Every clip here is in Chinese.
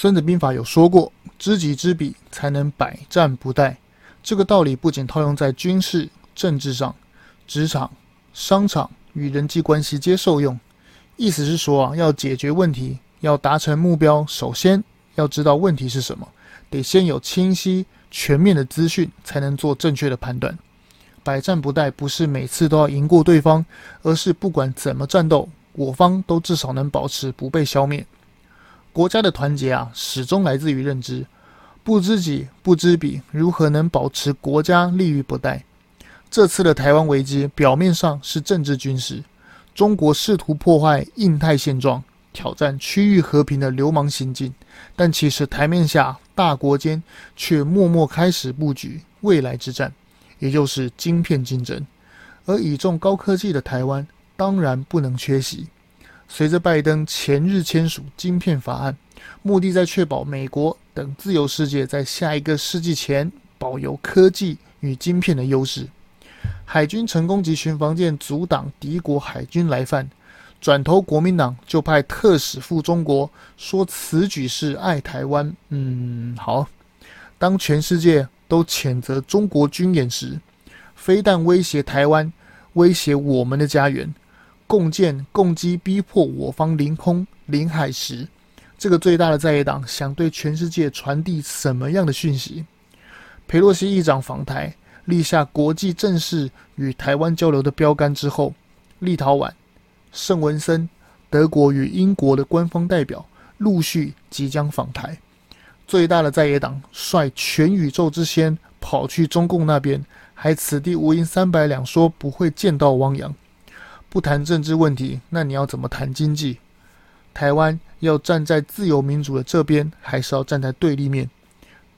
孙子兵法有说过：“知己知彼，才能百战不殆。”这个道理不仅套用在军事、政治上，职场、商场与人际关系皆受用。意思是说啊，要解决问题，要达成目标，首先要知道问题是什么，得先有清晰、全面的资讯，才能做正确的判断。百战不殆不是每次都要赢过对方，而是不管怎么战斗，我方都至少能保持不被消灭。国家的团结啊，始终来自于认知。不知己，不知彼，如何能保持国家立于不殆？这次的台湾危机，表面上是政治军事。中国试图破坏印太现状，挑战区域和平的流氓行径，但其实台面下大国间却默默开始布局未来之战，也就是晶片竞争。而倚重高科技的台湾，当然不能缺席。随着拜登前日签署晶片法案，目的在确保美国等自由世界在下一个世纪前保有科技与晶片的优势。海军成功级巡防舰阻挡敌国海军来犯，转头国民党就派特使赴中国，说此举是爱台湾。嗯，好。当全世界都谴责中国军演时，非但威胁台湾，威胁我们的家园，共建共击逼迫我方领空领海时，这个最大的在野党想对全世界传递什么样的讯息？裴洛西议长访台。立下国际正式与台湾交流的标杆之后，立陶宛、圣文森、德国与英国的官方代表陆续即将访台。最大的在野党率全宇宙之先跑去中共那边，还此地无银三百两，说不会见到汪洋。不谈政治问题，那你要怎么谈经济？台湾要站在自由民主的这边，还是要站在对立面？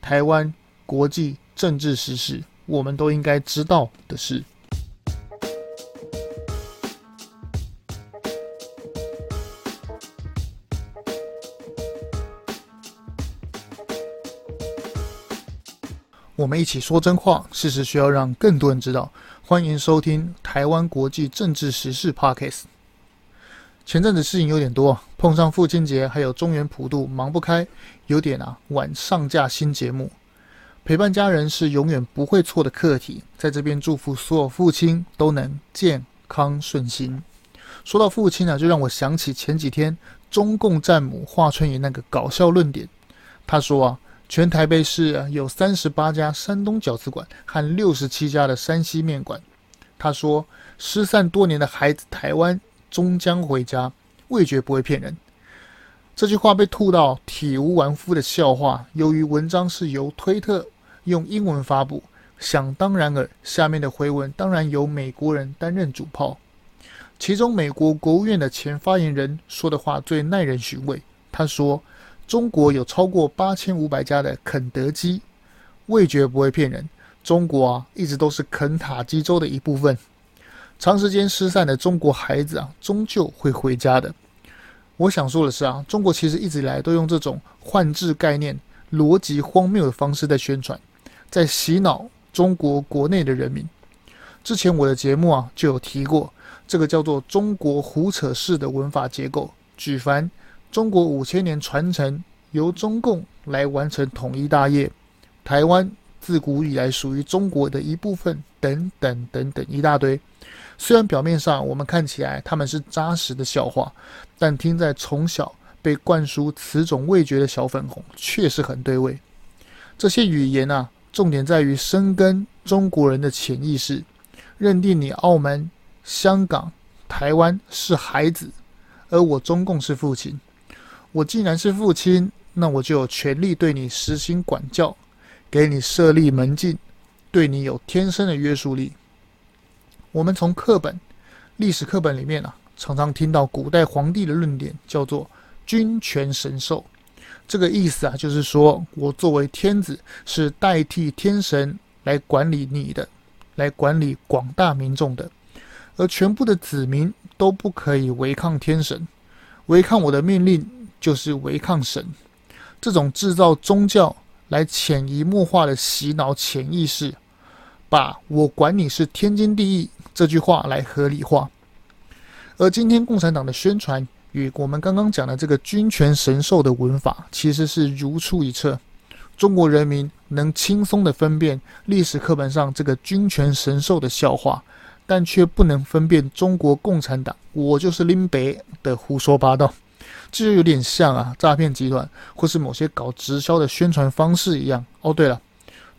台湾国际政治时事。我们都应该知道的事。我们一起说真话，事实需要让更多人知道。欢迎收听《台湾国际政治时事 Podcast》。前阵子事情有点多，碰上父亲节，还有中原普渡，忙不开，有点啊晚上架新节目。陪伴家人是永远不会错的课题，在这边祝福所有父亲都能健康顺心。说到父亲呢、啊，就让我想起前几天中共战母华春莹那个搞笑论点。他说啊，全台北市有三十八家山东饺子馆和六十七家的山西面馆。他说，失散多年的孩子台湾终将回家，味觉不会骗人。这句话被吐到体无完肤的笑话。由于文章是由推特用英文发布，想当然尔，下面的回文当然由美国人担任主炮。其中，美国国务院的前发言人说的话最耐人寻味。他说：“中国有超过八千五百家的肯德基，味觉不会骗人。中国啊，一直都是肯塔基州的一部分。长时间失散的中国孩子啊，终究会回家的。”我想说的是啊，中国其实一直以来都用这种换质概念、逻辑荒谬的方式在宣传，在洗脑中国国内的人民。之前我的节目啊就有提过，这个叫做中国胡扯式的文法结构，举凡中国五千年传承由中共来完成统一大业，台湾自古以来属于中国的一部分，等等等等一大堆。虽然表面上我们看起来他们是扎实的笑话，但听在从小被灌输此种味觉的小粉红，确实很对味。这些语言啊，重点在于深耕中国人的潜意识，认定你澳门、香港、台湾是孩子，而我中共是父亲。我既然是父亲，那我就有权利对你实行管教，给你设立门禁，对你有天生的约束力。我们从课本、历史课本里面啊，常常听到古代皇帝的论点，叫做“君权神授”。这个意思啊，就是说我作为天子，是代替天神来管理你的，来管理广大民众的，而全部的子民都不可以违抗天神，违抗我的命令就是违抗神。这种制造宗教来潜移默化的洗脑潜意识。把我管你是天经地义这句话来合理化，而今天共产党的宣传与我们刚刚讲的这个君权神授的文法其实是如出一辙。中国人民能轻松地分辨历史课本上这个君权神授的笑话，但却不能分辨中国共产党“我就是林北”的胡说八道。这就有点像啊，诈骗集团或是某些搞直销的宣传方式一样。哦，对了，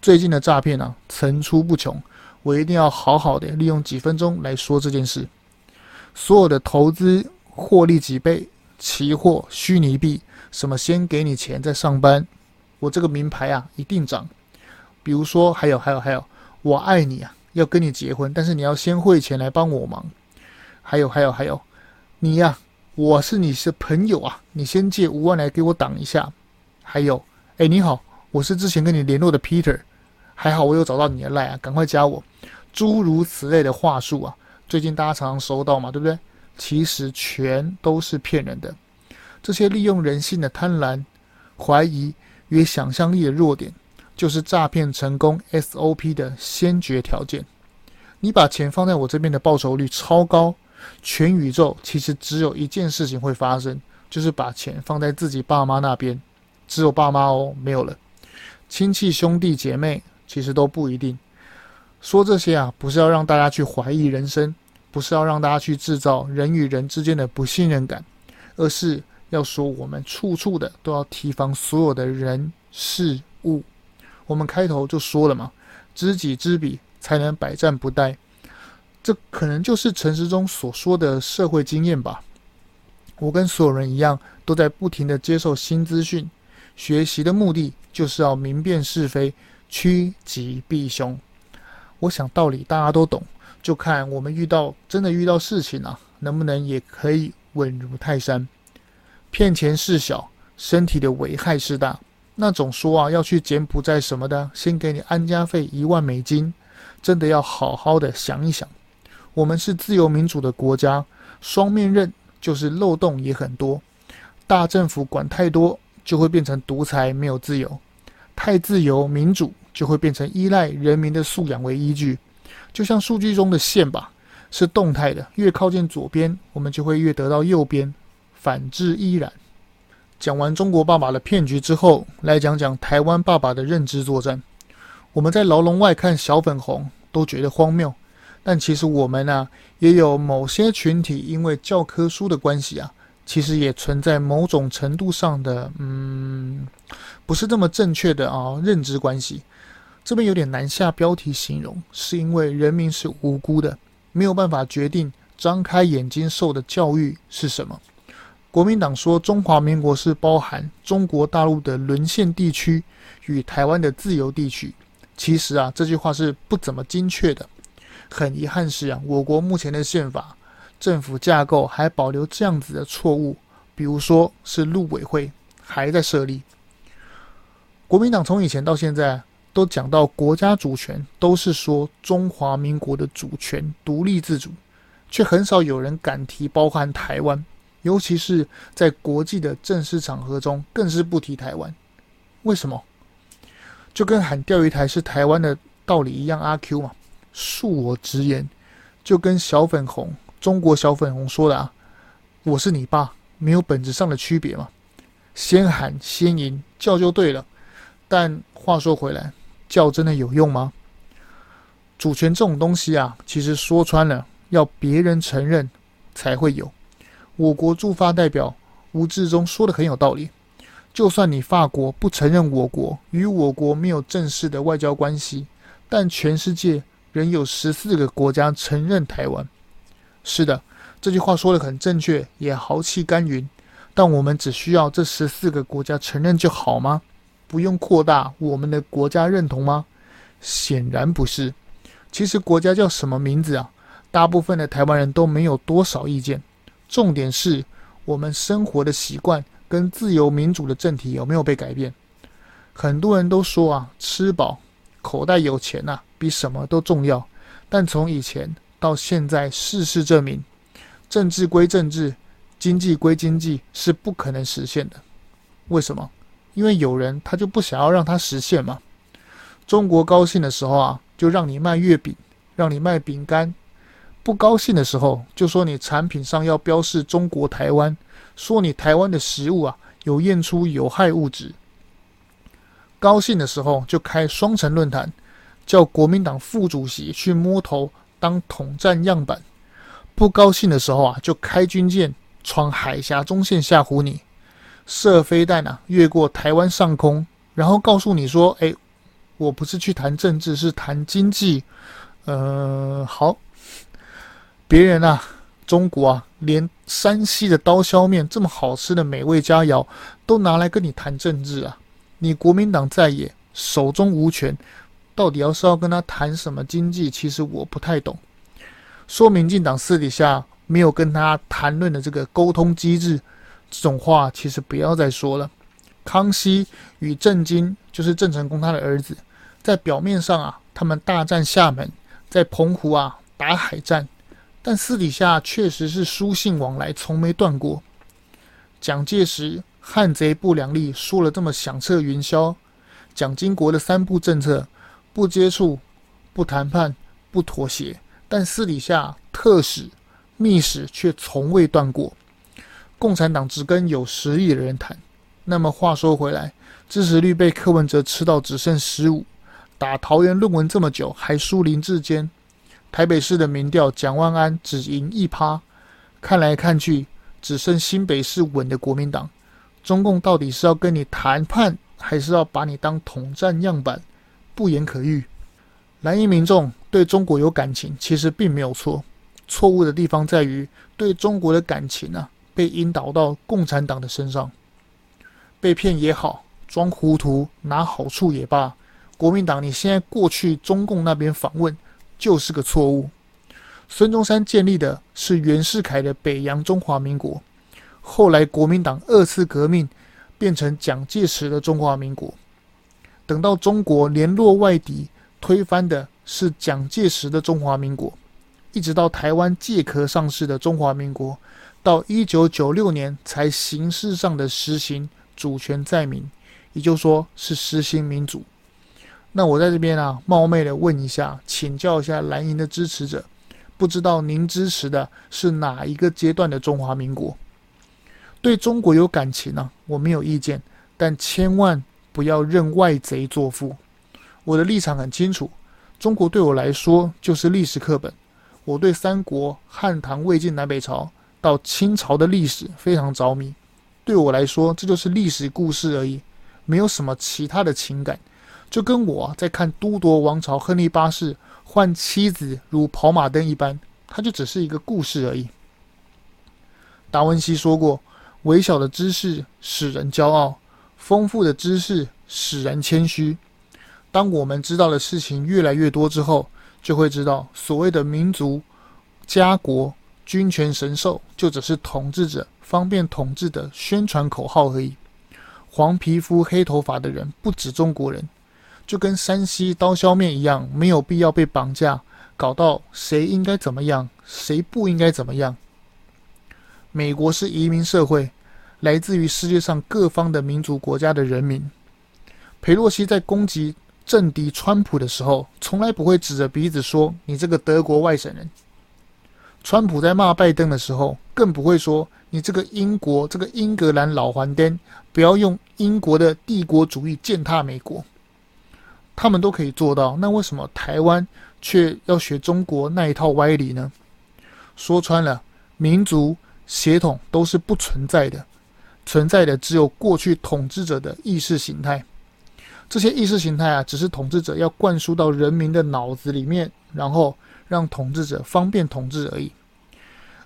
最近的诈骗啊层出不穷，我一定要好好的利用几分钟来说这件事。所有的投资获利几倍、期货、虚拟币，什么先给你钱再上班。我这个名牌啊，一定涨。比如说，还有还有还有，我爱你啊，要跟你结婚，但是你要先汇钱来帮我忙。还有还有还有，你呀、我是你的朋友啊，你先借五万来给我挡一下。还有，哎，你好，我是之前跟你联络的 Peter，还好我有找到你的赖啊，赶快加我。诸如此类的话术啊，最近大家常常收到嘛，对不对？其实全都是骗人的，这些利用人性的贪婪、怀疑。与想象力的弱点，就是诈骗成功 SOP 的先决条件。你把钱放在我这边的报酬率超高，全宇宙其实只有一件事情会发生，就是把钱放在自己爸妈那边，只有爸妈哦，没有了。亲戚兄弟姐妹其实都不一定。说这些啊，不是要让大家去怀疑人生，不是要让大家去制造人与人之间的不信任感，而是。要说我们处处的都要提防所有的人事物。我们开头就说了嘛，知己知彼，才能百战不殆。这可能就是陈时中所说的社会经验吧。我跟所有人一样，都在不停地接受新资讯，学习的目的就是要明辨是非，趋吉避凶。我想道理大家都懂，就看我们遇到真的遇到事情啊，能不能也可以稳如泰山。骗钱事小，身体的危害是大。那种说啊要去柬埔寨什么的，先给你安家费一万美金，真的要好好的想一想。我们是自由民主的国家，双面刃就是漏洞也很多。大政府管太多，就会变成独裁，没有自由；太自由民主，就会变成依赖人民的素养为依据。就像数据中的线吧，是动态的，越靠近左边，我们就会越得到右边。反之亦然。讲完中国爸爸的骗局之后，来讲讲台湾爸爸的认知作战。我们在牢笼外看小粉红都觉得荒谬，但其实我们呢、也有某些群体因为教科书的关系啊，其实也存在某种程度上的嗯，不是这么正确的啊认知关系。这边有点难下标题形容，是因为人民是无辜的，没有办法决定张开眼睛受的教育是什么。国民党说中华民国是包含中国大陆的沦陷地区与台湾的自由地区。其实啊，这句话是不怎么精确的。很遗憾是啊，我国目前的宪法、政府架构还保留这样子的错误，比如说是陆委会还在设立。国民党从以前到现在都讲到国家主权，都是说中华民国的主权独立自主，却很少有人敢提包含台湾。尤其是在国际的正式场合中，更是不提台湾。为什么？就跟喊钓鱼台是台湾的道理一样，阿 Q 嘛。恕我直言，就跟小粉红、中国小粉红说的啊，我是你爸，没有本质上的区别嘛。先喊先赢，叫就对了。但话说回来，叫真的有用吗？主权这种东西啊，其实说穿了，要别人承认才会有。我国驻法代表吴志忠说的很有道理，就算你法国不承认我国与我国没有正式的外交关系，但全世界仍有十四个国家承认台湾。是的，这句话说的很正确，也豪气干云。但我们只需要这十四个国家承认就好吗？不用扩大我们的国家认同吗？显然不是。其实国家叫什么名字啊？大部分的台湾人都没有多少意见。重点是我们生活的习惯跟自由民主的政体有没有被改变？很多人都说啊，吃饱、口袋有钱呐，比什么都重要。但从以前到现在，事实证明，政治归政治，经济归经济，是不可能实现的。为什么？因为有人他就不想要让它实现嘛。中国高兴的时候啊，就让你卖月饼，让你卖饼干。不高兴的时候，就说你产品上要标示中国台湾，说你台湾的食物啊有验出有害物质。高兴的时候就开双城论坛，叫国民党副主席去摸头当统战样板；不高兴的时候啊，就开军舰闯海峡中线吓唬你，射飞弹啊越过台湾上空，然后告诉你说：“哎，我不是去谈政治，是谈经济。”呃，好，别人啊。中国啊，连山西的刀削面这么好吃的美味佳肴，都拿来跟你谈政治啊！你国民党在野，手中无权，到底要是要跟他谈什么经济？其实我不太懂。说民进党私底下没有跟他谈论的这个沟通机制，这种话其实不要再说了。康熙与郑经，就是郑成功他的儿子，在表面上啊，他们大战厦门，在澎湖啊打海战。但私底下确实是书信往来，从没断过。蒋介石汉贼不两立，说了这么响彻云霄。蒋经国的三不政策：不接触、不谈判、不妥协。但私底下特使、密使却从未断过。共产党只跟有实力的人谈。那么话说回来，支持率被柯文哲吃到只剩十五，打桃园论文这么久，还输林志坚。台北市的民调，蒋万安只赢一趴，看来看去，只剩新北市稳的国民党。中共到底是要跟你谈判，还是要把你当统战样板？不言可喻。蓝营民众对中国有感情，其实并没有错。错误的地方在于，对中国的感情啊，被引导到共产党的身上，被骗也好，装糊涂拿好处也罢。国民党，你现在过去中共那边访问。就是个错误。孙中山建立的是袁世凯的北洋中华民国，后来国民党二次革命变成蒋介石的中华民国。等到中国联络外敌，推翻的是蒋介石的中华民国，一直到台湾借壳上市的中华民国，到一九九六年才形式上的实行主权在民，也就是说是实行民主。那我在这边啊，冒昧的问一下，请教一下蓝营的支持者，不知道您支持的是哪一个阶段的中华民国？对中国有感情呢、我没有意见，但千万不要认外贼作父。我的立场很清楚，中国对我来说就是历史课本。我对三国、汉唐、魏晋南北朝到清朝的历史非常着迷，对我来说这就是历史故事而已，没有什么其他的情感。就跟我在看都铎王朝亨利八世换妻子如跑马灯一般，它就只是一个故事而已。达文西说过：“微小的知识使人骄傲，丰富的知识使人谦虚。”当我们知道的事情越来越多之后，就会知道所谓的民族、家国、君权神授，就只是统治者方便统治的宣传口号而已。黄皮肤、黑头发的人不止中国人。就跟山西刀削面一样，没有必要被绑架，搞到谁应该怎么样，谁不应该怎么样。美国是移民社会，来自于世界上各方的民主国家的人民。裴洛西在攻击政敌川普的时候，从来不会指着鼻子说“你这个德国外省人”。川普在骂拜登的时候，更不会说“你这个英国这个英格兰老还颠，不要用英国的帝国主义践踏美国”。他们都可以做到，那为什么台湾却要学中国那一套歪理呢？说穿了，民族血统都是不存在的，存在的只有过去统治者的意识形态。这些意识形态啊，只是统治者要灌输到人民的脑子里面，然后让统治者方便统治而已。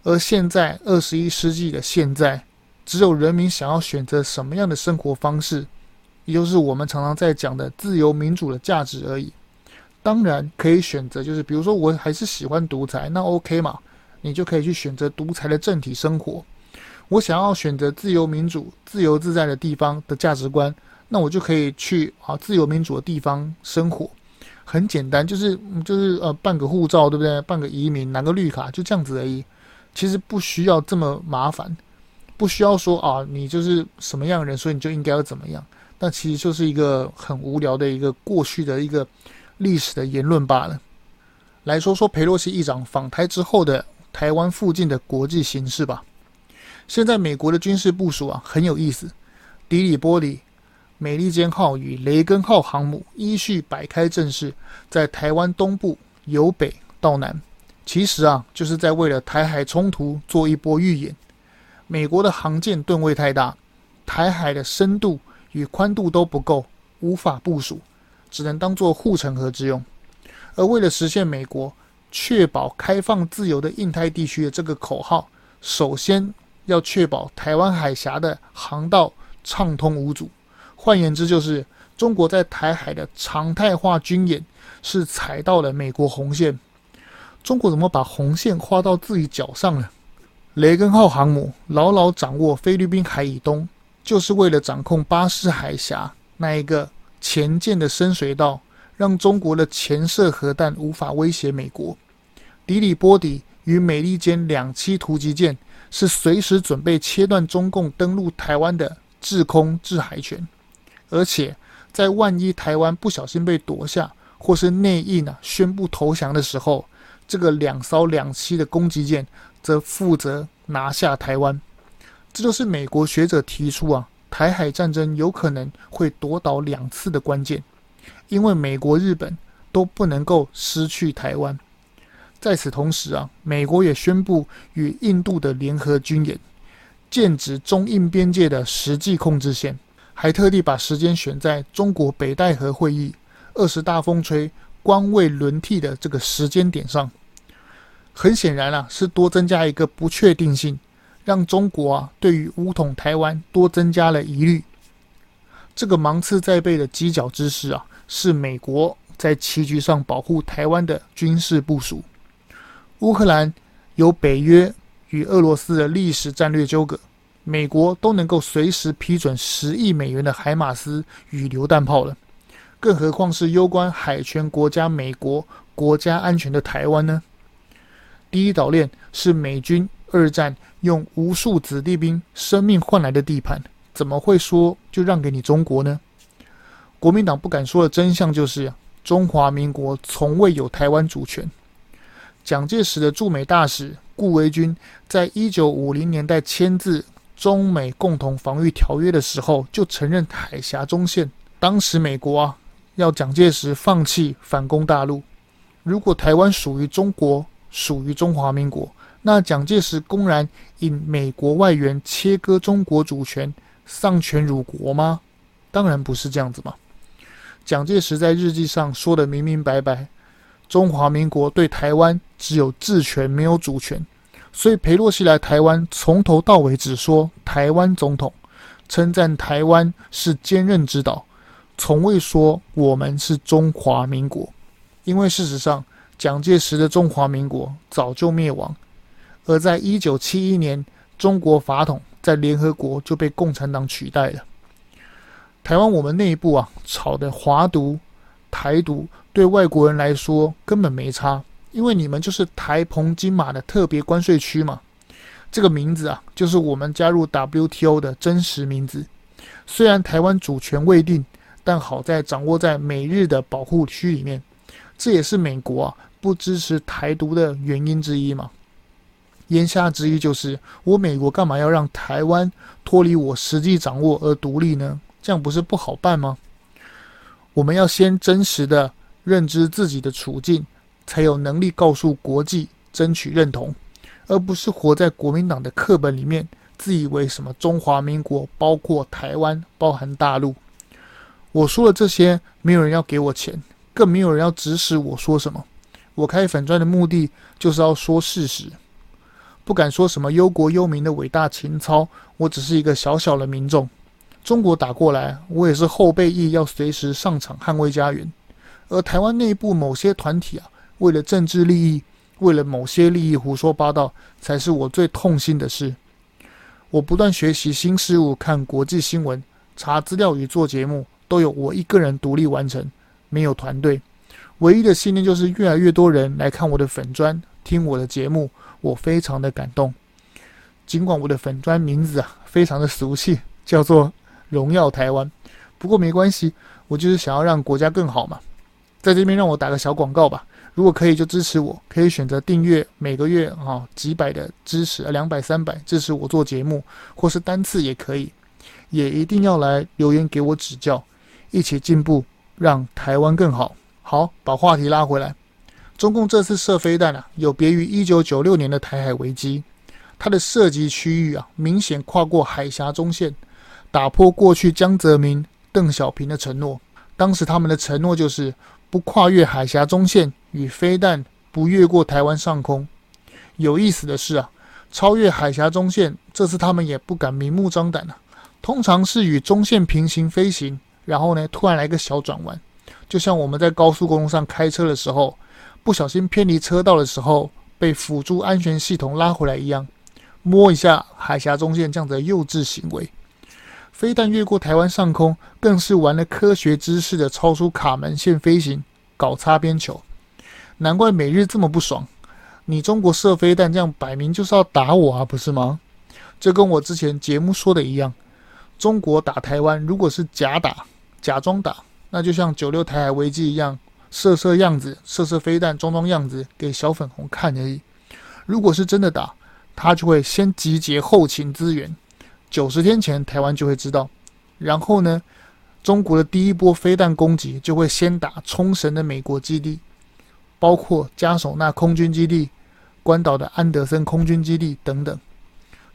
而现在二十一世纪的现在，只有人民想要选择什么样的生活方式。也就是我们常常在讲的自由民主的价值而已。当然可以选择，就是比如说我还是喜欢独裁，那 OK 嘛，你就可以去选择独裁的政体生活。我想要选择自由民主、自由自在的地方的价值观，那我就可以去啊自由民主的地方生活。很简单，就是就是呃办个护照，对不对？办个移民，拿个绿卡，就这样子而已。其实不需要这么麻烦，不需要说啊你就是什么样人，所以你就应该要怎么样。那其实就是一个很无聊的一个过去的一个历史的言论罢了。来说说裴洛西议长访台之后的台湾附近的国际形势吧。现在美国的军事部署啊很有意思，底里波里、美利坚号与雷根号航母依序摆开阵势，在台湾东部由北到南，其实啊就是在为了台海冲突做一波预演。美国的航舰吨位太大，台海的深度与宽度都不够，无法部署，只能当做护城河之用。而为了实现美国确保开放自由的印太地区的这个口号，首先要确保台湾海峡的航道畅通无阻。换言之，就是中国在台海的常态化军演是踩到了美国红线。中国怎么把红线画到自己脚上了？雷根号航母牢牢掌握菲律宾海以东，就是为了掌控巴士海峡那一个前舰的深水道，让中国的潜射核弹无法威胁美国。迪里波底与美利坚两栖突击舰是随时准备切断中共登陆台湾的制空制海权，而且在万一台湾不小心被夺下，或是内应啊宣布投降的时候，这个两艘两栖的攻击舰。则负责拿下台湾，这就是美国学者提出啊，台海战争有可能会夺岛两次的关键，因为美国、日本都不能够失去台湾。在此同时啊，美国也宣布与印度的联合军演，剑指中印边界的实际控制线，还特地把时间选在中国北戴河会议、二十大风吹、官位轮替的这个时间点上。很显然啊，是多增加一个不确定性，让中国啊对于武统台湾多增加了疑虑。这个芒刺在背的犄角之势啊，是美国在棋局上保护台湾的军事部署。乌克兰有北约与俄罗斯的历史战略纠葛，美国都能够随时批准十亿美元的海马斯与榴弹炮了，更何况是攸关海权国家美国国家安全的台湾呢？第一岛链是美军二战用无数子弟兵生命换来的地盘，怎么会说就让给你中国呢？国民党不敢说的真相就是，中华民国从未有台湾主权。蒋介石的驻美大使顾维钧在一九五零年代签字中美共同防御条约的时候，就承认海峡中线。当时美国啊要蒋介石放弃反攻大陆，如果台湾属于中国。属于中华民国，那蒋介石公然引美国外援切割中国主权，丧权辱国吗？当然不是这样子嘛。蒋介石在日记上说的明明白白，中华民国对台湾只有治权，没有主权。所以裴洛西来台湾，从头到尾只说台湾总统，称赞台湾是坚韧之岛，从未说我们是中华民国，因为事实上。蒋介石的中华民国早就灭亡，而在一九七一年，中国法统在联合国就被共产党取代了。台湾我们内部啊吵的华独、台独，对外国人来说根本没差，因为你们就是台澎金马的特别关税区嘛。这个名字啊，就是我们加入 WTO 的真实名字。虽然台湾主权未定，但好在掌握在美日的保护区里面。这也是美国啊不支持台独的原因之一嘛。言下之意就是，我美国干嘛要让台湾脱离我实际掌握而独立呢？这样不是不好办吗？我们要先真实的认知自己的处境，才有能力告诉国际争取认同，而不是活在国民党的课本里面，自以为什么中华民国包括台湾，包含大陆。我说了这些，没有人要给我钱。更没有人要指使我说什么。我开粉专的目的就是要说事实，不敢说什么忧国忧民的伟大情操。我只是一个小小的民众。中国打过来，我也是后备役，要随时上场捍卫家园。而台湾内部某些团体啊，为了政治利益，为了某些利益胡说八道，才是我最痛心的事。我不断学习新事物，看国际新闻，查资料与做节目，都有我一个人独立完成。没有团队，唯一的信念就是越来越多人来看我的粉专，听我的节目，我非常的感动。尽管我的粉专名字啊非常的俗气，叫做“荣耀台湾”，不过没关系，我就是想要让国家更好嘛。在这边让我打个小广告吧。如果可以就支持我，可以选择订阅每个月啊几百的支持，两百三百支持我做节目，或是单次也可以，也一定要来留言给我指教，一起进步，让台湾更好。好，把话题拉回来，中共这次射飞弹啊，有别于一九九六年的台海危机，它的射击区域啊明显跨过海峡中线，打破过去江泽民、邓小平的承诺。当时他们的承诺就是不跨越海峡中线，与飞弹不越过台湾上空。有意思的是啊，超越海峡中线，这次他们也不敢明目张胆啊，通常是与中线平行飞行，然后呢，突然来个小转弯，就像我们在高速公路上开车的时候，不小心偏离车道的时候，被辅助安全系统拉回来一样，摸一下海峡中线这样的幼稚行为。飞弹越过台湾上空，更是玩了科学知识的超出卡门线飞行，搞擦边球。难怪美日这么不爽。你中国射飞弹，这样摆明就是要打我啊，不是吗？这跟我之前节目说的一样，中国打台湾，如果是假打、假装打，那就像九六台海危机一样，射射样子、射射飞弹、装装样子给小粉红看而已。如果是真的打，他就会先集结后勤资源。九十天前，台湾就会知道。然后呢，中国的第一波飞弹攻击就会先打冲绳的美国基地，包括嘉手纳空军基地、关岛的安德森空军基地等等。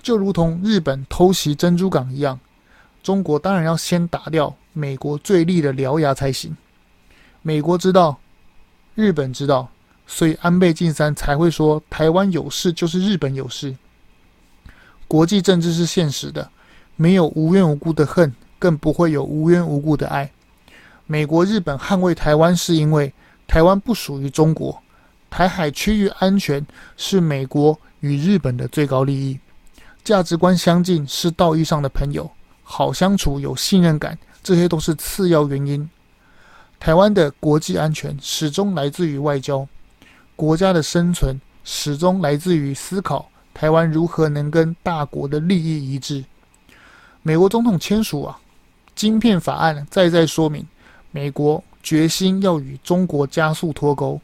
就如同日本偷袭珍珠港一样，中国当然要先打掉美国最利的獠牙才行。美国知道，日本知道，所以安倍晋三才会说：“台湾有事就是日本有事。”国际政治是现实的，没有无缘无故的恨，更不会有无缘无故的爱。美国、日本捍卫台湾，是因为台湾不属于中国，台海区域安全是美国与日本的最高利益。价值观相近是道义上的朋友，好相处有信任感，这些都是次要原因。台湾的国际安全始终来自于外交，国家的生存始终来自于思考。台湾如何能跟大国的利益一致？美国总统签署啊，晶片法案，再再说明美国决心要与中国加速脱钩。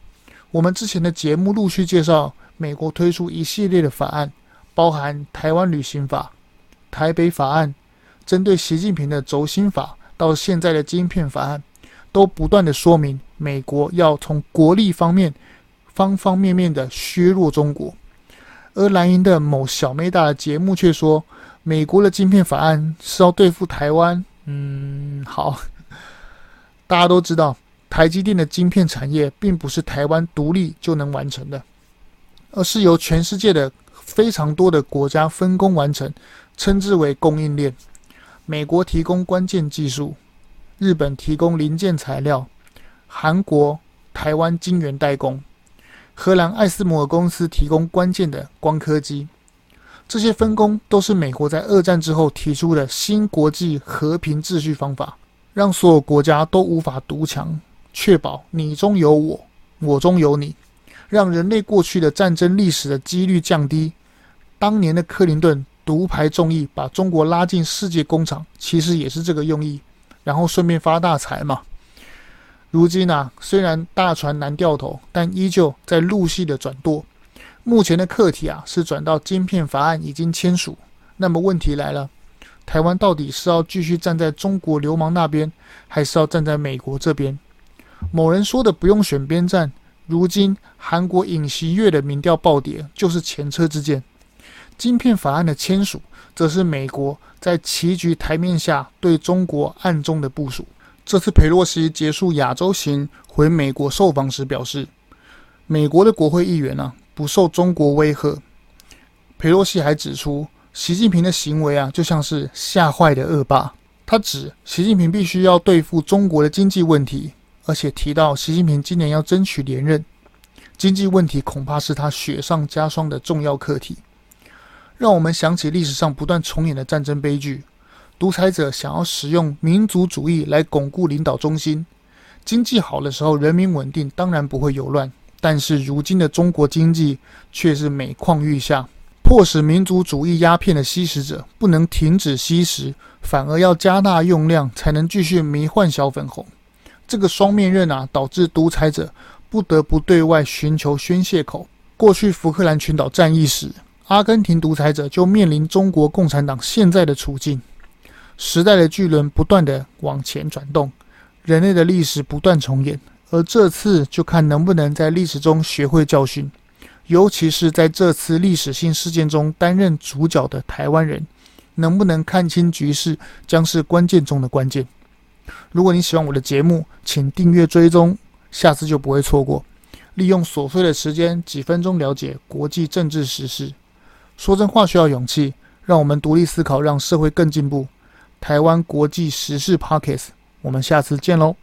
我们之前的节目陆续介绍，美国推出一系列的法案，包含台湾旅行法、台北法案，针对习近平的轴心法，到现在的晶片法案，都不断的说明美国要从国力方面方方面面的削弱中国。而蓝营的某小妹大的节目却说，美国的晶片法案是要对付台湾。嗯，好，大家都知道，台积电的晶片产业并不是台湾独立就能完成的，而是由全世界的非常多的国家分工完成，称之为供应链。美国提供关键技术，日本提供零件材料，韩国、台湾晶圆代工。荷兰艾斯摩尔公司提供关键的光刻机，这些分工都是美国在二战之后提出的新国际和平秩序方法，让所有国家都无法独强，确保你中有我，我中有你，让人类过去的战争历史的几率降低。当年的克林顿独排众议，把中国拉进世界工厂，其实也是这个用意，然后顺便发大财嘛。如今啊，虽然大船难掉头，但依旧在陆续的转舵。目前的课题啊，是转到晶片法案已经签署。那么问题来了，台湾到底是要继续站在中国流氓那边，还是要站在美国这边？某人说的不用选边站，如今韩国尹锡悦的民调暴跌，就是前车之鉴。晶片法案的签署，则是美国在棋局台面下对中国暗中的部署。这次裴洛西结束亚洲行回美国受访时表示，美国的国会议员、啊、不受中国威吓。裴洛西还指出，习近平的行为啊就像是吓坏的恶霸。他指习近平必须要对付中国的经济问题，而且提到习近平今年要争取连任，经济问题恐怕是他雪上加霜的重要课题。让我们想起历史上不断重演的战争悲剧。独裁者想要使用民族主义来巩固领导中心，经济好的时候，人民稳定，当然不会有乱。但是如今的中国经济却是每况愈下，迫使民族主义鸦片的吸食者不能停止吸食，反而要加大用量，才能继续迷幻小粉红。这个双面刃啊，导致独裁者不得不对外寻求宣泄口。过去福克兰群岛战役时，阿根廷独裁者就面临中国共产党现在的处境。时代的巨轮不断地往前转动，人类的历史不断重演。而这次就看能不能在历史中学会教训，尤其是在这次历史性事件中担任主角的台湾人，能不能看清局势，将是关键中的关键。如果你喜欢我的节目，请订阅追踪，下次就不会错过。利用琐碎的时间，几分钟了解国际政治时事。说真话需要勇气，让我们独立思考，让社会更进步。台湾国际时事 Podcast，我们下次见喽。